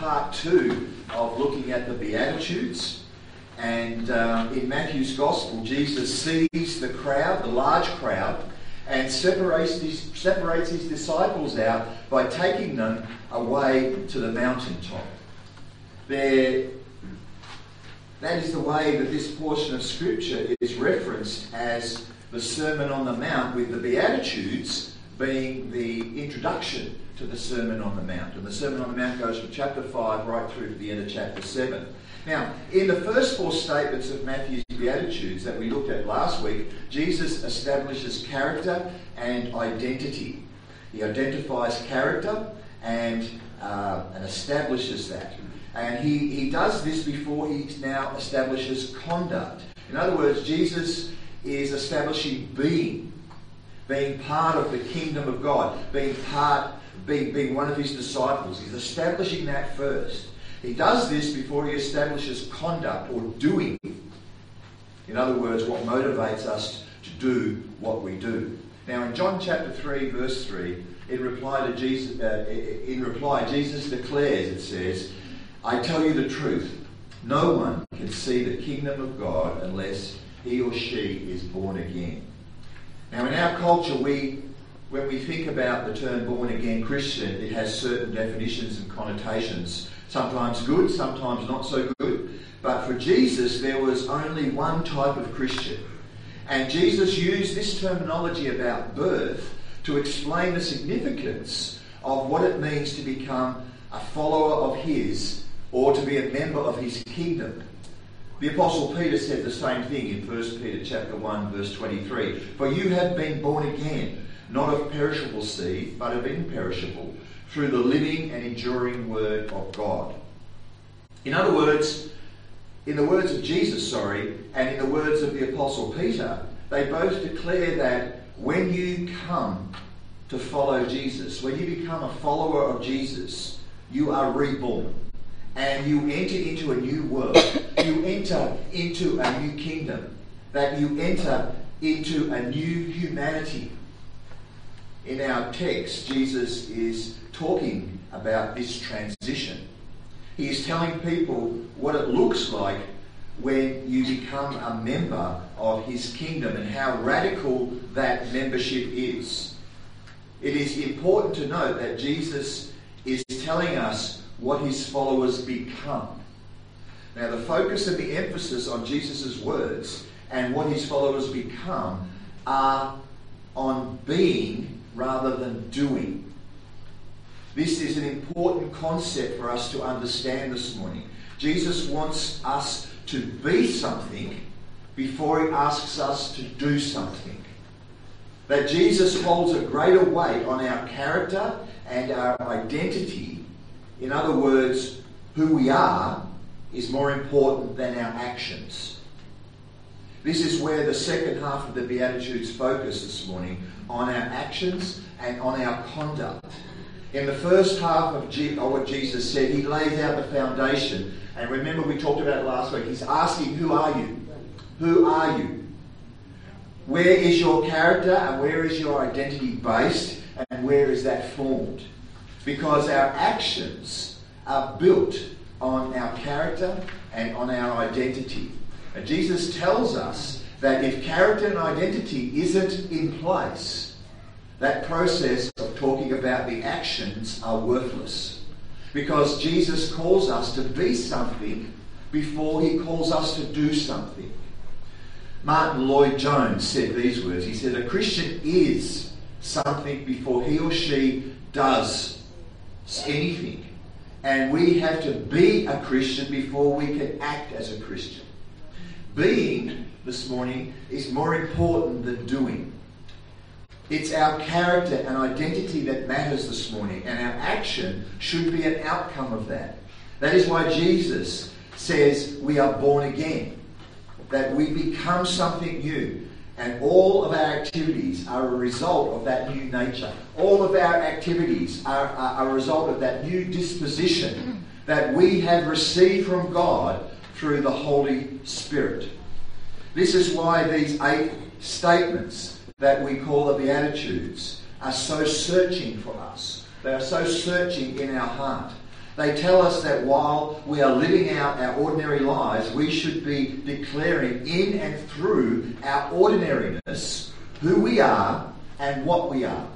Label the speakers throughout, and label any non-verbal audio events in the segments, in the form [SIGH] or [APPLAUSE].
Speaker 1: part two of looking at the Beatitudes. And uh, in Matthew's Gospel, Jesus sees the crowd, the large crowd, and separates his, separates his disciples out by taking them away to the mountaintop. There, that is the way that this portion of Scripture is referenced as the Sermon on the Mount, with the Beatitudes being the introduction to the Sermon on the Mount. And the Sermon on the Mount goes from chapter 5 right through to the end of chapter 7. Now, in the first four statements of Matthew's Beatitudes that we looked at last week, Jesus establishes character and identity. He identifies character and, uh, and establishes that. And he, he does this before he now establishes conduct. In other words, Jesus is establishing being, being part of the kingdom of God, being part, being, one of his disciples. He's establishing that first. He does this before he establishes conduct or doing. In other words, what motivates us to do what we do. Now, in John chapter 3, verse 3, in reply to Jesus, uh, in reply, Jesus declares, it says, I tell you the truth, no one can see the kingdom of God unless he or she is born again. Now, in our culture, we, when we think about the term born again Christian, it has certain definitions and connotations sometimes good, sometimes not so good. But for Jesus, there was only one type of Christian. And Jesus used this terminology about birth to explain the significance of what it means to become a follower of His or to be a member of His kingdom. The Apostle Peter said the same thing in 1 Peter chapter 1, verse 23. For you have been born again, not of perishable seed, but of imperishable through the living and enduring Word of God. In other words, in the words of Jesus, sorry, and in the words of the Apostle Peter, they both declare that when you come to follow Jesus, when you become a follower of Jesus, you are reborn. And you enter into a new world. You enter into a new kingdom. That you enter into a new humanity. In our text, Jesus is talking about this transition. He is telling people what it looks like when you become a member of his kingdom and how radical that membership is. It is important to note that Jesus is telling us what his followers become. Now, the focus and the emphasis on Jesus' words and what his followers become are on being rather than doing. This is an important concept for us to understand this morning. Jesus wants us to be something before he asks us to do something. That Jesus holds a greater weight on our character and our identity. In other words, who we are is more important than our actions. This is where the second half of the Beatitudes focus this morning on our actions and on our conduct. In the first half of, what Jesus said, he lays out the foundation. And remember, we talked about it last week. He's asking, Who are you? Who are you? Where is your character and where is your identity based and where is that formed? Because our actions are built on our character and on our identity. And Jesus tells us that if character and identity isn't in place, that process of talking about the actions are worthless. Because Jesus calls us to be something before he calls us to do something. Martyn Lloyd-Jones said these words. He said, A Christian is something before he or she does anything. And we have to be a Christian before we can act as a Christian. Being, this morning, is more important than doing. It's our character and identity that matters this morning, and our action should be an outcome of that. That is why Jesus says we are born again, that we become something new. And all of our activities are a result of that new nature. All of our activities are, are a result of that new disposition that we have received from God through the Holy Spirit. This is why these eight statements that we call the Beatitudes are so searching for us. They are so searching in our heart They tell us that while we are living out our ordinary lives, we should be declaring in and through our ordinariness who we are and what we are.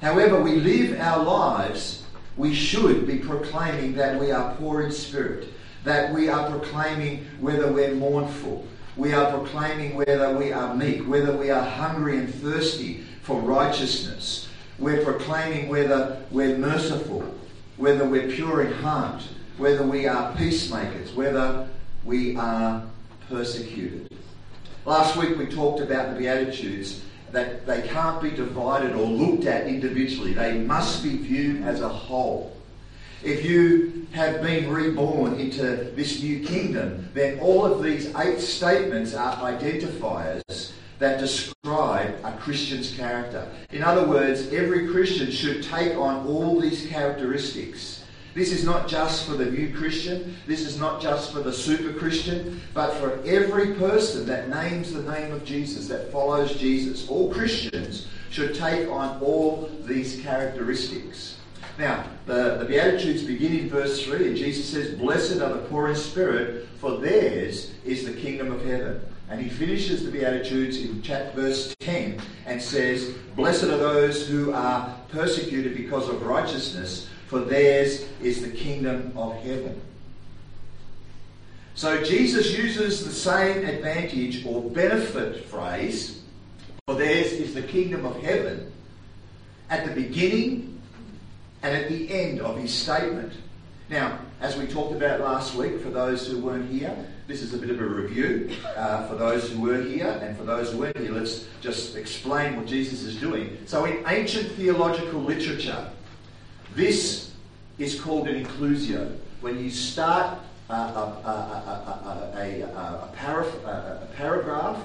Speaker 1: However, we live our lives, we should be proclaiming that we are poor in spirit, that we are proclaiming whether we're mournful, we are proclaiming whether we are meek, whether we are hungry and thirsty for righteousness. We're proclaiming whether we're merciful, whether we're pure in heart, whether we are peacemakers, whether we are persecuted. Last week we talked about the Beatitudes that they can't be divided or looked at individually. They must be viewed as a whole. If you have been reborn into this new kingdom, then all of these eight statements are identifiers that describe a Christian's character. In other words, every Christian should take on all these characteristics. This is not just for the new Christian, this is not just for the super Christian, but for every person that names the name of Jesus, that follows Jesus. All Christians should take on all these characteristics. Now, the, the Beatitudes begin in verse 3, and Jesus says, Blessed are the poor in spirit, for theirs is the kingdom of heaven. And he finishes the Beatitudes in chapter verse 10 and says, Blessed are those who are persecuted because of righteousness, for theirs is the kingdom of heaven. So Jesus uses the same advantage or benefit phrase, for theirs is the kingdom of heaven, at the beginning and at the end of his statement. Now, as we talked about last week, for those who weren't here, this is a bit of a review. Uh, for those who were here and for those who weren't here, let's just explain what Jesus is doing. So, in ancient theological literature, this is called an inclusio. When you start uh, uh, uh, a, a, a, a paragraph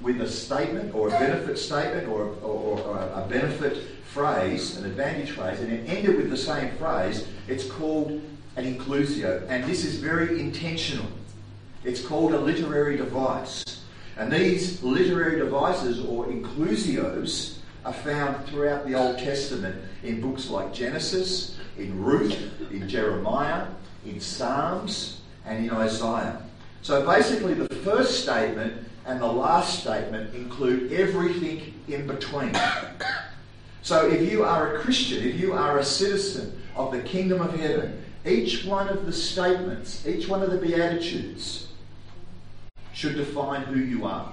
Speaker 1: with a statement or a benefit statement or, or, or a benefit phrase, an advantage phrase, and it ended with the same phrase, it's called an inclusio. And this is very intentional. It's called a literary device. And these literary devices or inclusios are found throughout the Old Testament in books like Genesis, in Ruth, in Jeremiah, in Psalms, and in Isaiah. So basically, the first statement and the last statement include everything in between. So if you are a Christian, if you are a citizen of the kingdom of heaven, each one of the statements, each one of the Beatitudes should define who you are.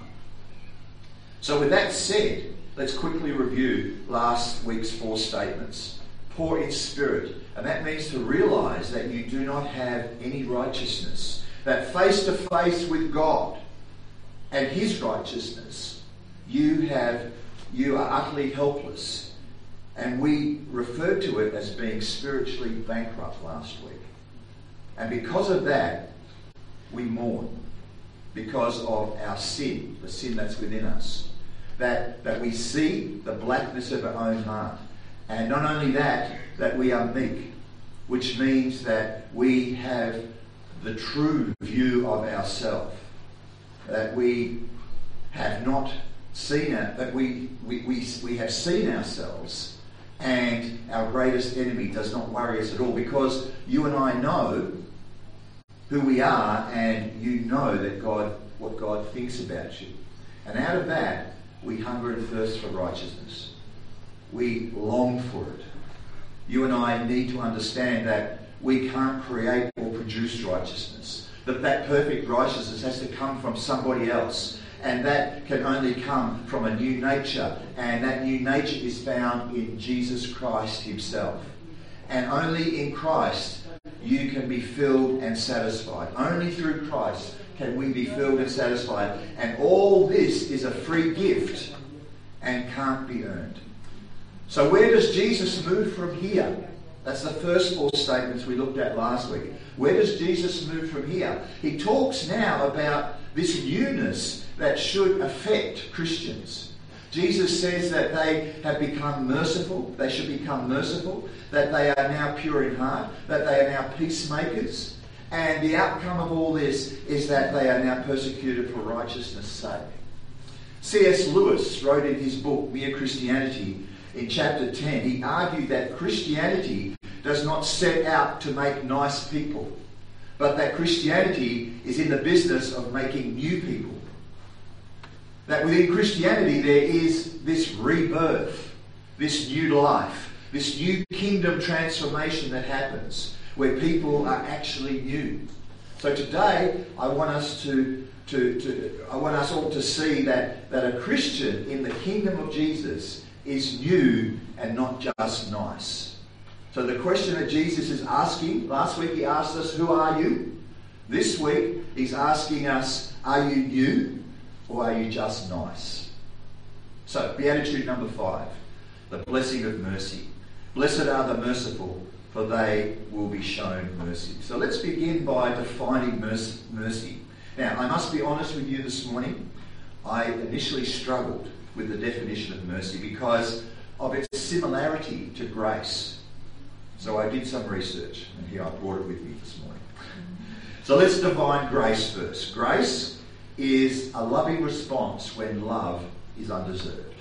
Speaker 1: So, with that said, let's quickly review last week's four statements. Poor in spirit, and that means to realize that you do not have any righteousness, that face to face with God and His righteousness, you have you are utterly helpless and we referred to it as being spiritually bankrupt last week. And because of that, we mourn because of our sin, the sin that's within us. That, that we see the blackness of our own heart. And not only that, that we are meek, which means that we have the true view of ourselves. That we have not seen it, that we, we, we, we have seen ourselves and our greatest enemy does not worry us at all because you and I know who we are and you know that God what God thinks about you. And out of that we hunger and thirst for righteousness. We long for it. You and I need to understand that we can't create or produce righteousness. That that perfect righteousness has to come from somebody else and that can only come from a new nature, and that new nature is found in Jesus Christ Himself. And only in Christ you can be filled and satisfied. Only through Christ can we be filled and satisfied. And all this is a free gift and can't be earned. So, where does Jesus move from here? That's the first four statements we looked at last week. Where does Jesus move from here? He talks now about this newness that should affect Christians. Jesus says that they have become merciful, they should become merciful, that they are now pure in heart, that they are now peacemakers, and the outcome of all this is that they are now persecuted for righteousness' sake. C.S. Lewis wrote in his book, Mere Christianity, in chapter 10, he argued that Christianity does not set out to make nice people, but that Christianity is in the business of making new people. That within Christianity there is this rebirth, this new life, this new kingdom transformation that happens where people are actually new. So today I want us to, to, to I want us all to see that, that a Christian in the kingdom of Jesus is new and not just nice. So the question that Jesus is asking, last week he asked us, Who are you? This week he's asking us, Are you new or are you just nice? So, Beatitude number five, the blessing of mercy. Blessed are the merciful, for they will be shown mercy. So let's begin by defining mercy. Now, I must be honest with you this morning. I initially struggled with the definition of mercy because of its similarity to grace. So I did some research, and here I brought it with me this morning. So let's define grace first. Grace is a loving response when love is undeserved.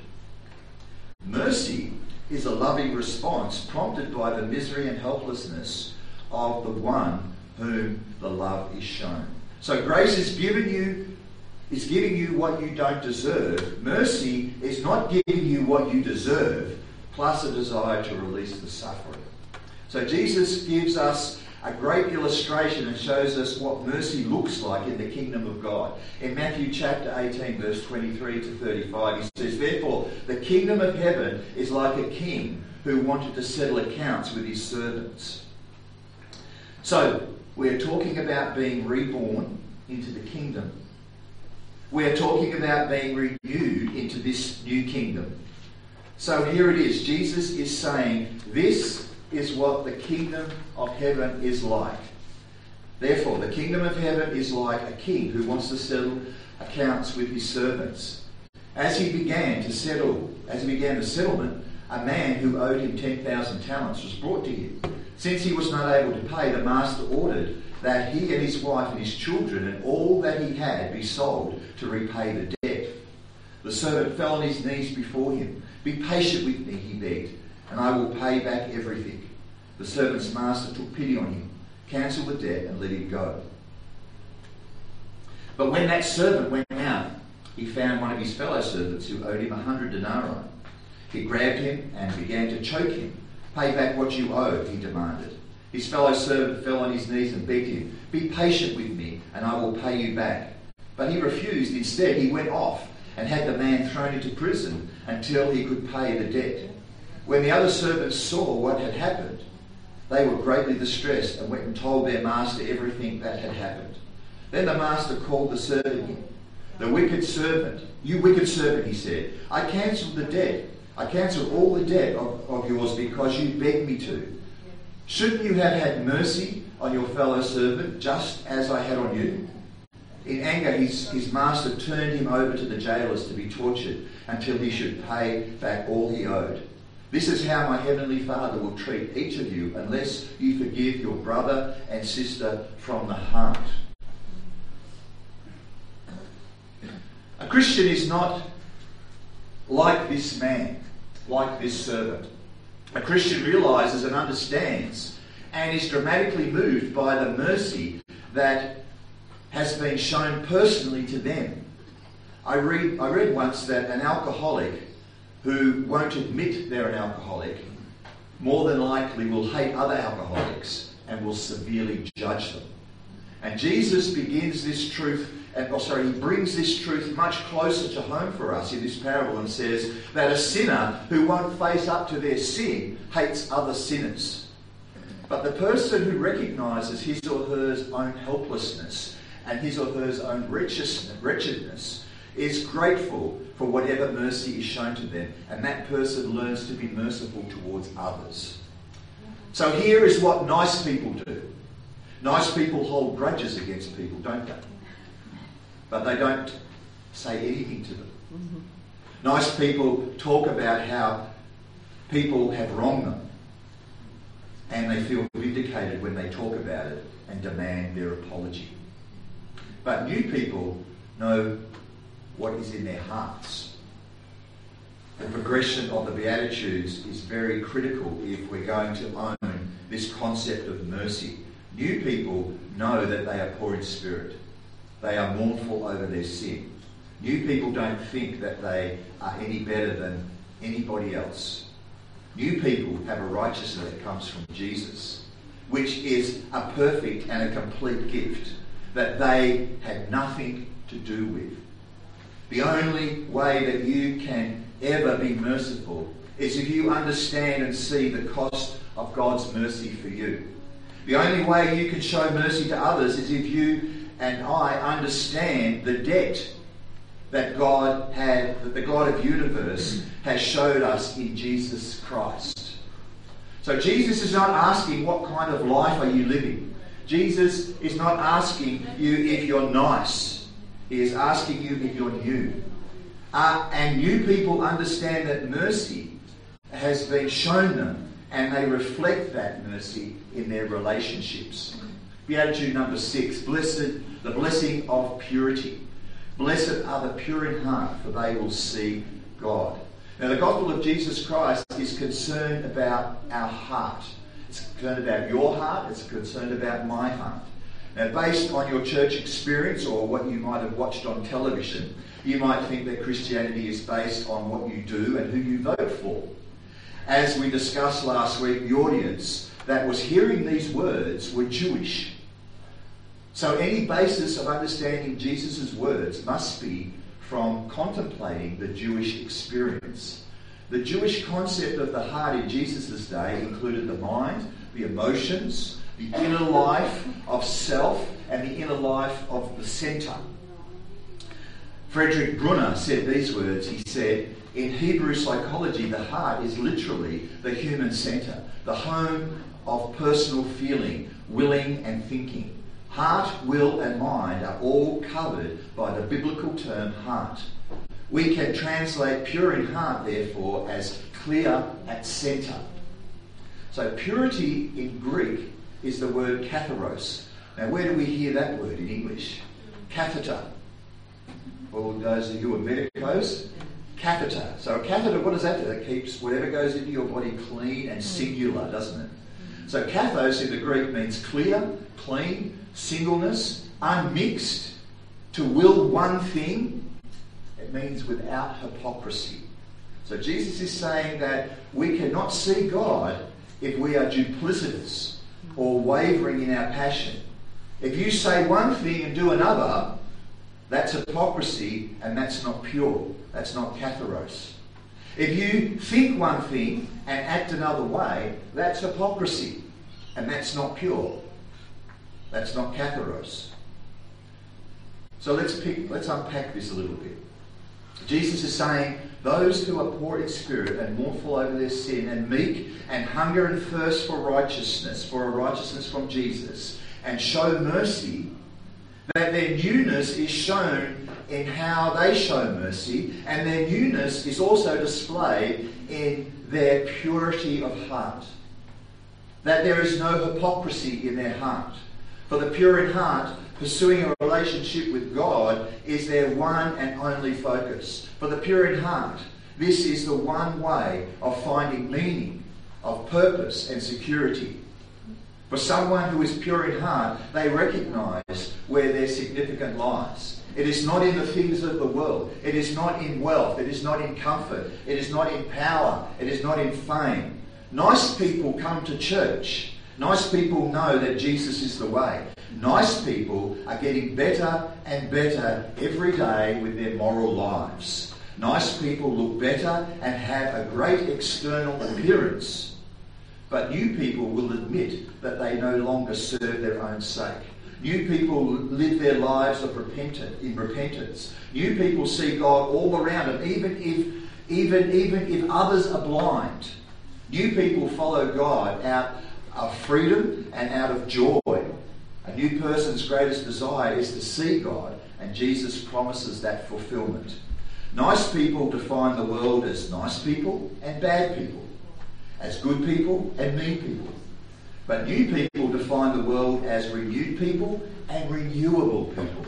Speaker 1: Mercy is a loving response prompted by the misery and helplessness of the one whom the love is shown. So grace is given you is giving you what you don't deserve. Mercy is not giving you what you deserve, plus a desire to release the suffering. So Jesus gives us a great illustration and shows us what mercy looks like in the kingdom of God. In Matthew chapter 18, verse 23 to 35, he says, Therefore, the kingdom of heaven is like a king who wanted to settle accounts with his servants. So, we're talking about being reborn into the kingdom. We're talking about being renewed into this new kingdom. So here it is. Jesus is saying, This is what the kingdom of heaven is like. Therefore, the kingdom of heaven is like a king who wants to settle accounts with his servants. As he began to settle, as he began the settlement, a man who owed him 10,000 talents was brought to him. Since he was not able to pay, the master ordered that he and his wife and his children and all that he had be sold to repay the debt. The servant fell on his knees before him. Be patient with me, he begged, and I will pay back everything. The servant's master took pity on him, cancelled the debt, and let him go. But when that servant went out, he found one of his fellow servants who owed him a hundred denarii. He grabbed him and began to choke him. Pay back what you owe, he demanded. His fellow servant fell on his knees and begged him, Be patient with me, and I will pay you back. But he refused. Instead, he went off and had the man thrown into prison until he could pay the debt. When the other servants saw what had happened, they were greatly distressed and went and told their master everything that had happened. Then the master called the servant in. The wicked servant, you wicked servant, he said, I cancelled the debt. I cancel all the debt of, of yours because you begged me to. Shouldn't you have had mercy on your fellow servant just as I had on you? In anger, his, his master turned him over to the jailers to be tortured until he should pay back all he owed. This is how my heavenly Father will treat each of you unless you forgive your brother and sister from the heart. A Christian is not like this man, like this servant. A Christian realizes and understands and is dramatically moved by the mercy that has been shown personally to them. I read, I read once that an alcoholic who won't admit they're an alcoholic more than likely will hate other alcoholics and will severely judge them. And Jesus begins this truth, oh, sorry, he brings this truth much closer to home for us in this parable and says that a sinner who won't face up to their sin hates other sinners. But the person who recognizes his or her own helplessness and his or her own wretchedness is grateful for whatever mercy is shown to them, and that person learns to be merciful towards others. So here is what nice people do. Nice people hold grudges against people, don't they? But they don't say anything to them. Mm-hmm. Nice people talk about how people have wronged them, and they feel vindicated when they talk about it and demand their apology. But new people know what is in their hearts. The progression of the Beatitudes is very critical if we're going to own this concept of mercy. New people know that they are poor in spirit. They are mournful over their sin. New people don't think that they are any better than anybody else. New people have a righteousness that comes from Jesus, which is a perfect and a complete gift that they had nothing to do with. The only way that you can ever be merciful is if you understand and see the cost of God's mercy for you. The only way you can show mercy to others is if you and I understand the debt that God had, that the God of universe has showed us in Jesus Christ. So Jesus is not asking what kind of life are you living. Jesus is not asking you if you're nice. He is asking you if you're new. Uh, and new people understand that mercy has been shown them and they reflect that mercy in their relationships. Beatitude number six, blessed, the blessing of purity. Blessed are the pure in heart, for they will see God. Now, the gospel of Jesus Christ is concerned about our heart. It's concerned about your heart, it's concerned about my heart. Now, based on your church experience or what you might have watched on television, you might think that Christianity is based on what you do and who you vote for. As we discussed last week, the audience that was hearing these words were Jewish. So any basis of understanding Jesus' words must be from contemplating the Jewish experience. The Jewish concept of the heart in Jesus' day included the mind, the emotions, the inner life of self, and the inner life of the centre. Frederick Bruner said these words. He said, In Hebrew psychology, the heart is literally the human centre, the home of personal feeling, willing, and thinking. Heart, will, and mind are all covered by the biblical term heart. We can translate pure in heart, therefore, as clear at centre. So, purity in Greek is the word katharos. Now, where do we hear that word in English? Catheter. All those of you are medicos, catheter. So, a catheter, what does that do? It keeps whatever goes into your body clean and mm. singular, doesn't it? Mm. So, katharos in the Greek means clear, clean, singleness, unmixed, to will one thing, it means without hypocrisy. So Jesus is saying that we cannot see God if we are duplicitous or wavering in our passion. If you say one thing and do another, that's hypocrisy and that's not pure. That's not katharos. If you think one thing and act another way, that's hypocrisy and that's not pure. That's not katharos. So let's pick, let's unpack this a little bit. Jesus is saying, those who are poor in spirit and mournful over their sin and meek and hunger and thirst for righteousness, for a righteousness from Jesus, and show mercy, that their newness is shown in how they show mercy, and their newness is also displayed in their purity of heart. That there is no hypocrisy in their heart. For the pure in heart, pursuing a relationship with God is their one and only focus. For the pure in heart, this is the one way of finding meaning, of purpose and security. For someone who is pure in heart, they recognize where their significant lies. It is not in the things of the world. It is not in wealth. It is not in comfort. It is not in power. It is not in fame. Nice people come to church Nice people know that Jesus is the way. Nice people are getting better and better every day with their moral lives. Nice people look better and have a great external appearance. But new people will admit that they no longer serve their own sake. New people live their lives of repentant, in repentance. New people see God all around them, even if, even, even if others are blind. New people follow God out of freedom and out of joy. A new person's greatest desire is to see God, and Jesus promises that fulfillment. Nice people define the world as nice people and bad people, as good people and mean people. But new people define the world as renewed people and renewable people.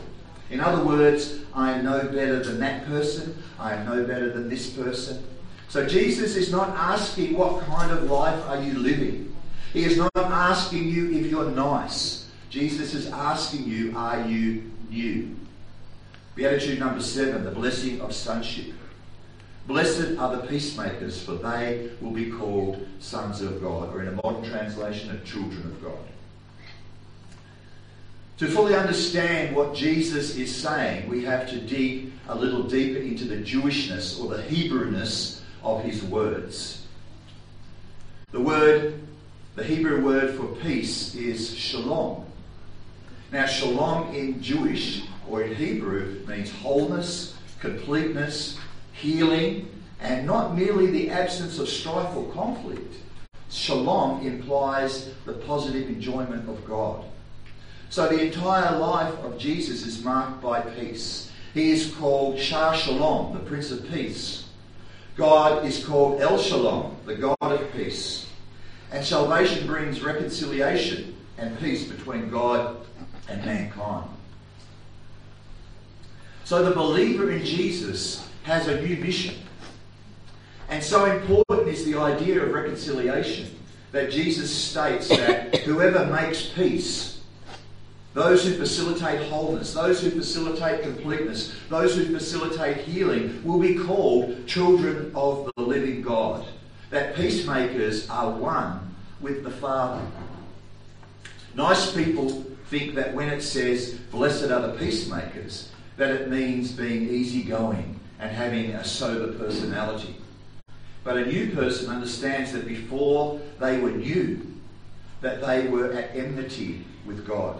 Speaker 1: In other words, I am no better than that person, I am no better than this person. So Jesus is not asking what kind of life are you living. He is not asking you if you're nice. Jesus is asking you, are you new? Beatitude number seven, the blessing of sonship. Blessed are the peacemakers, for they will be called sons of God, or in a modern translation, of children of God. To fully understand what Jesus is saying, we have to dig a little deeper into the Jewishness or the Hebrewness of his words. The word, the Hebrew word for peace is shalom. Now, shalom in Jewish or in Hebrew means wholeness, completeness, healing, and not merely the absence of strife or conflict. Shalom implies the positive enjoyment of God. So the entire life of Jesus is marked by peace. He is called Sar Shalom, the Prince of Peace. God is called El Shalom, the God of peace. And salvation brings reconciliation and peace between God and mankind. So the believer in Jesus has a new mission. And so important is the idea of reconciliation that Jesus states that whoever makes peace those who facilitate wholeness, those who facilitate completeness, those who facilitate healing will be called children of the living God. That peacemakers are one with the Father. Nice people think that when it says, blessed are the peacemakers, that it means being easygoing and having a sober personality. But a new person understands that before they were new, that they were at enmity with God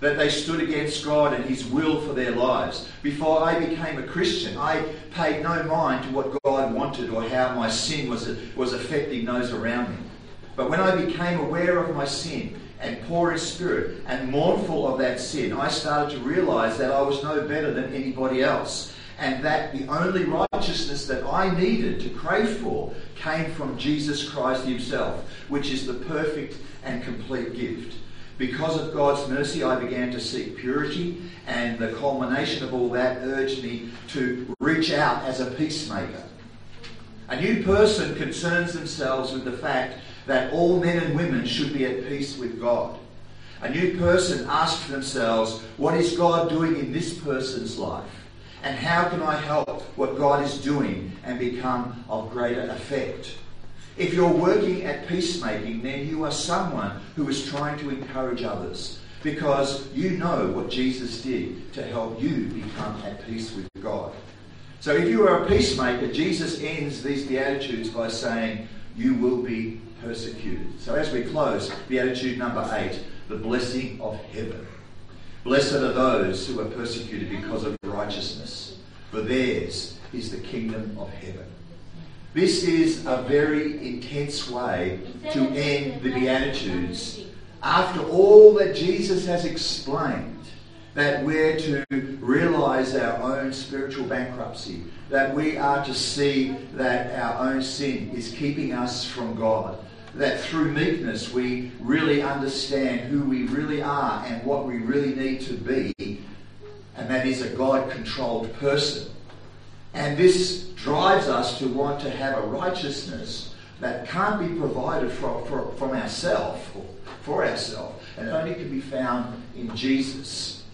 Speaker 1: that they stood against God and His will for their lives. Before I became a Christian, I paid no mind to what God wanted or how my sin was, was affecting those around me. But when I became aware of my sin and poor in spirit and mournful of that sin, I started to realize that I was no better than anybody else. And that the only righteousness that I needed to crave for came from Jesus Christ Himself, which is the perfect and complete gift. Because of God's mercy, I began to seek purity, and the culmination of all that urged me to reach out as a peacemaker. A new person concerns themselves with the fact that all men and women should be at peace with God. A new person asks themselves, what is God doing in this person's life? And how can I help what God is doing and become of greater effect? If you're working at peacemaking, then you are someone who is trying to encourage others because you know what Jesus did to help you become at peace with God. So if you are a peacemaker, Jesus ends these Beatitudes by saying, You will be persecuted. So as we close, Beatitude number eight, the blessing of heaven. Blessed are those who are persecuted because of righteousness, for theirs is the kingdom of heaven. This is a very intense way to end the Beatitudes. After all that Jesus has explained, that we're to realize our own spiritual bankruptcy, that we are to see that our own sin is keeping us from God, that through meekness we really understand who we really are and what we really need to be, and that is a God controlled person. And this drives us to want to have a righteousness that can't be provided from, for, from ourselves, for ourselves, and only can be found in Jesus.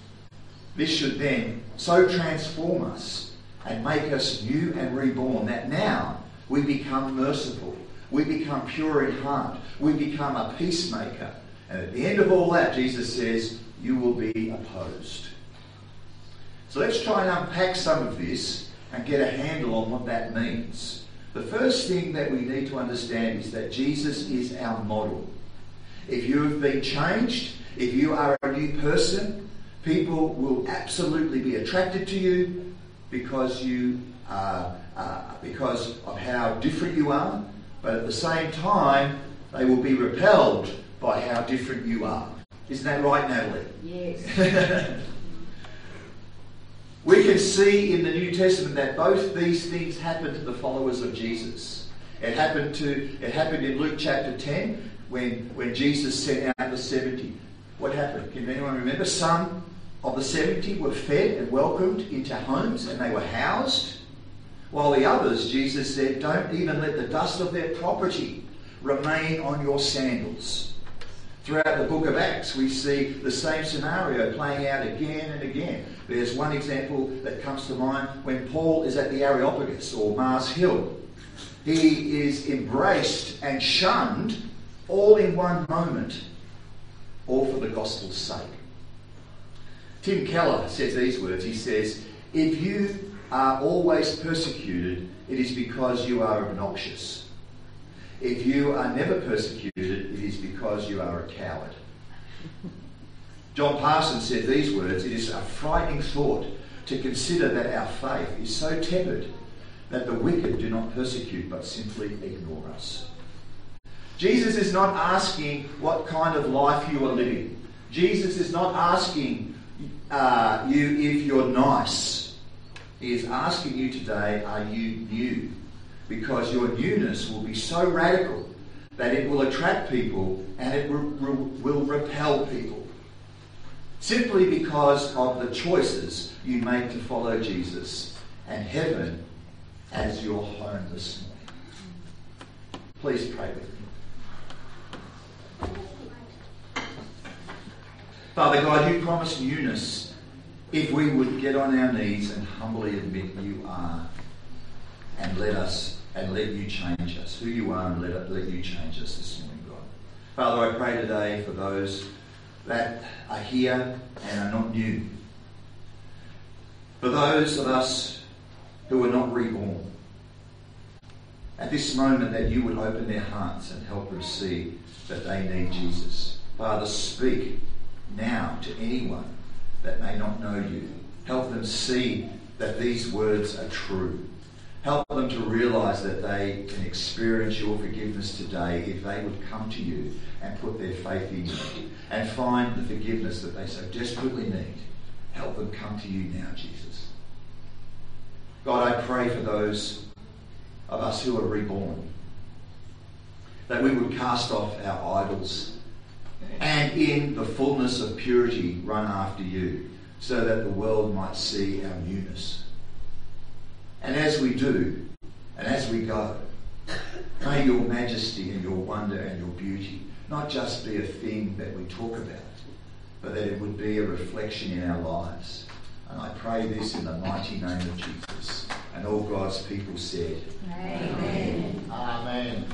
Speaker 1: This should then so transform us and make us new and reborn that now we become merciful, we become pure in heart, we become a peacemaker. And at the end of all that, Jesus says, you will be opposed. So let's try and unpack some of this and get a handle on what that means. The first thing that we need to understand is that Jesus is our model. If you have been changed, if you are a new person, people will absolutely be attracted to you because you are, uh, because of how different you are. But at the same time, they will be repelled by how different you are. Isn't that right, Natalie?
Speaker 2: Yes. [LAUGHS]
Speaker 1: We can see in the New Testament that both these things happened to the followers of Jesus. It happened to it happened in Luke chapter 10 when, when Jesus sent out the 70. What happened? Can anyone remember? Some of the 70 were fed and welcomed into homes and they were housed. While the others, Jesus said, don't even let the dust of their property remain on your sandals. Throughout the book of Acts, we see the same scenario playing out again and again. There's one example that comes to mind when Paul is at the Areopagus or Mars Hill. He is embraced and shunned all in one moment, all for the gospel's sake. Tim Keller says these words. He says, If you are always persecuted, it is because you are obnoxious. If you are never persecuted, because you are a coward. John Parsons said these words It is a frightening thought to consider that our faith is so tepid that the wicked do not persecute but simply ignore us. Jesus is not asking what kind of life you are living. Jesus is not asking uh, you if you're nice. He is asking you today, are you new? Because your newness will be so radical that it will attract people and it re- re- will repel people. Simply because of the choices you make to follow Jesus and heaven as your home this morning. Please pray with me. Father God, you promised newness if we would get on our knees and humbly admit you are and let us and let you change us, who you are and let, let you change us this morning, God. Father, I pray today for those that are here and are not new. For those of us who are not reborn. At this moment that you would open their hearts and help them see that they need Jesus. Father, speak now to anyone that may not know you. Help them see that these words are true. Help them to realize that they can experience your forgiveness today if they would come to you and put their faith in you and find the forgiveness that they so desperately need. Help them come to you now, Jesus. God, I pray for those of us who are reborn that we would cast off our idols and in the fullness of purity run after you so that the world might see our newness. And as we do, and as we go, may your majesty and your wonder and your beauty not just be a thing that we talk about, but that it would be a reflection in our lives. And I pray this in the mighty name of Jesus. And all God's people said,
Speaker 2: Amen.
Speaker 1: Amen.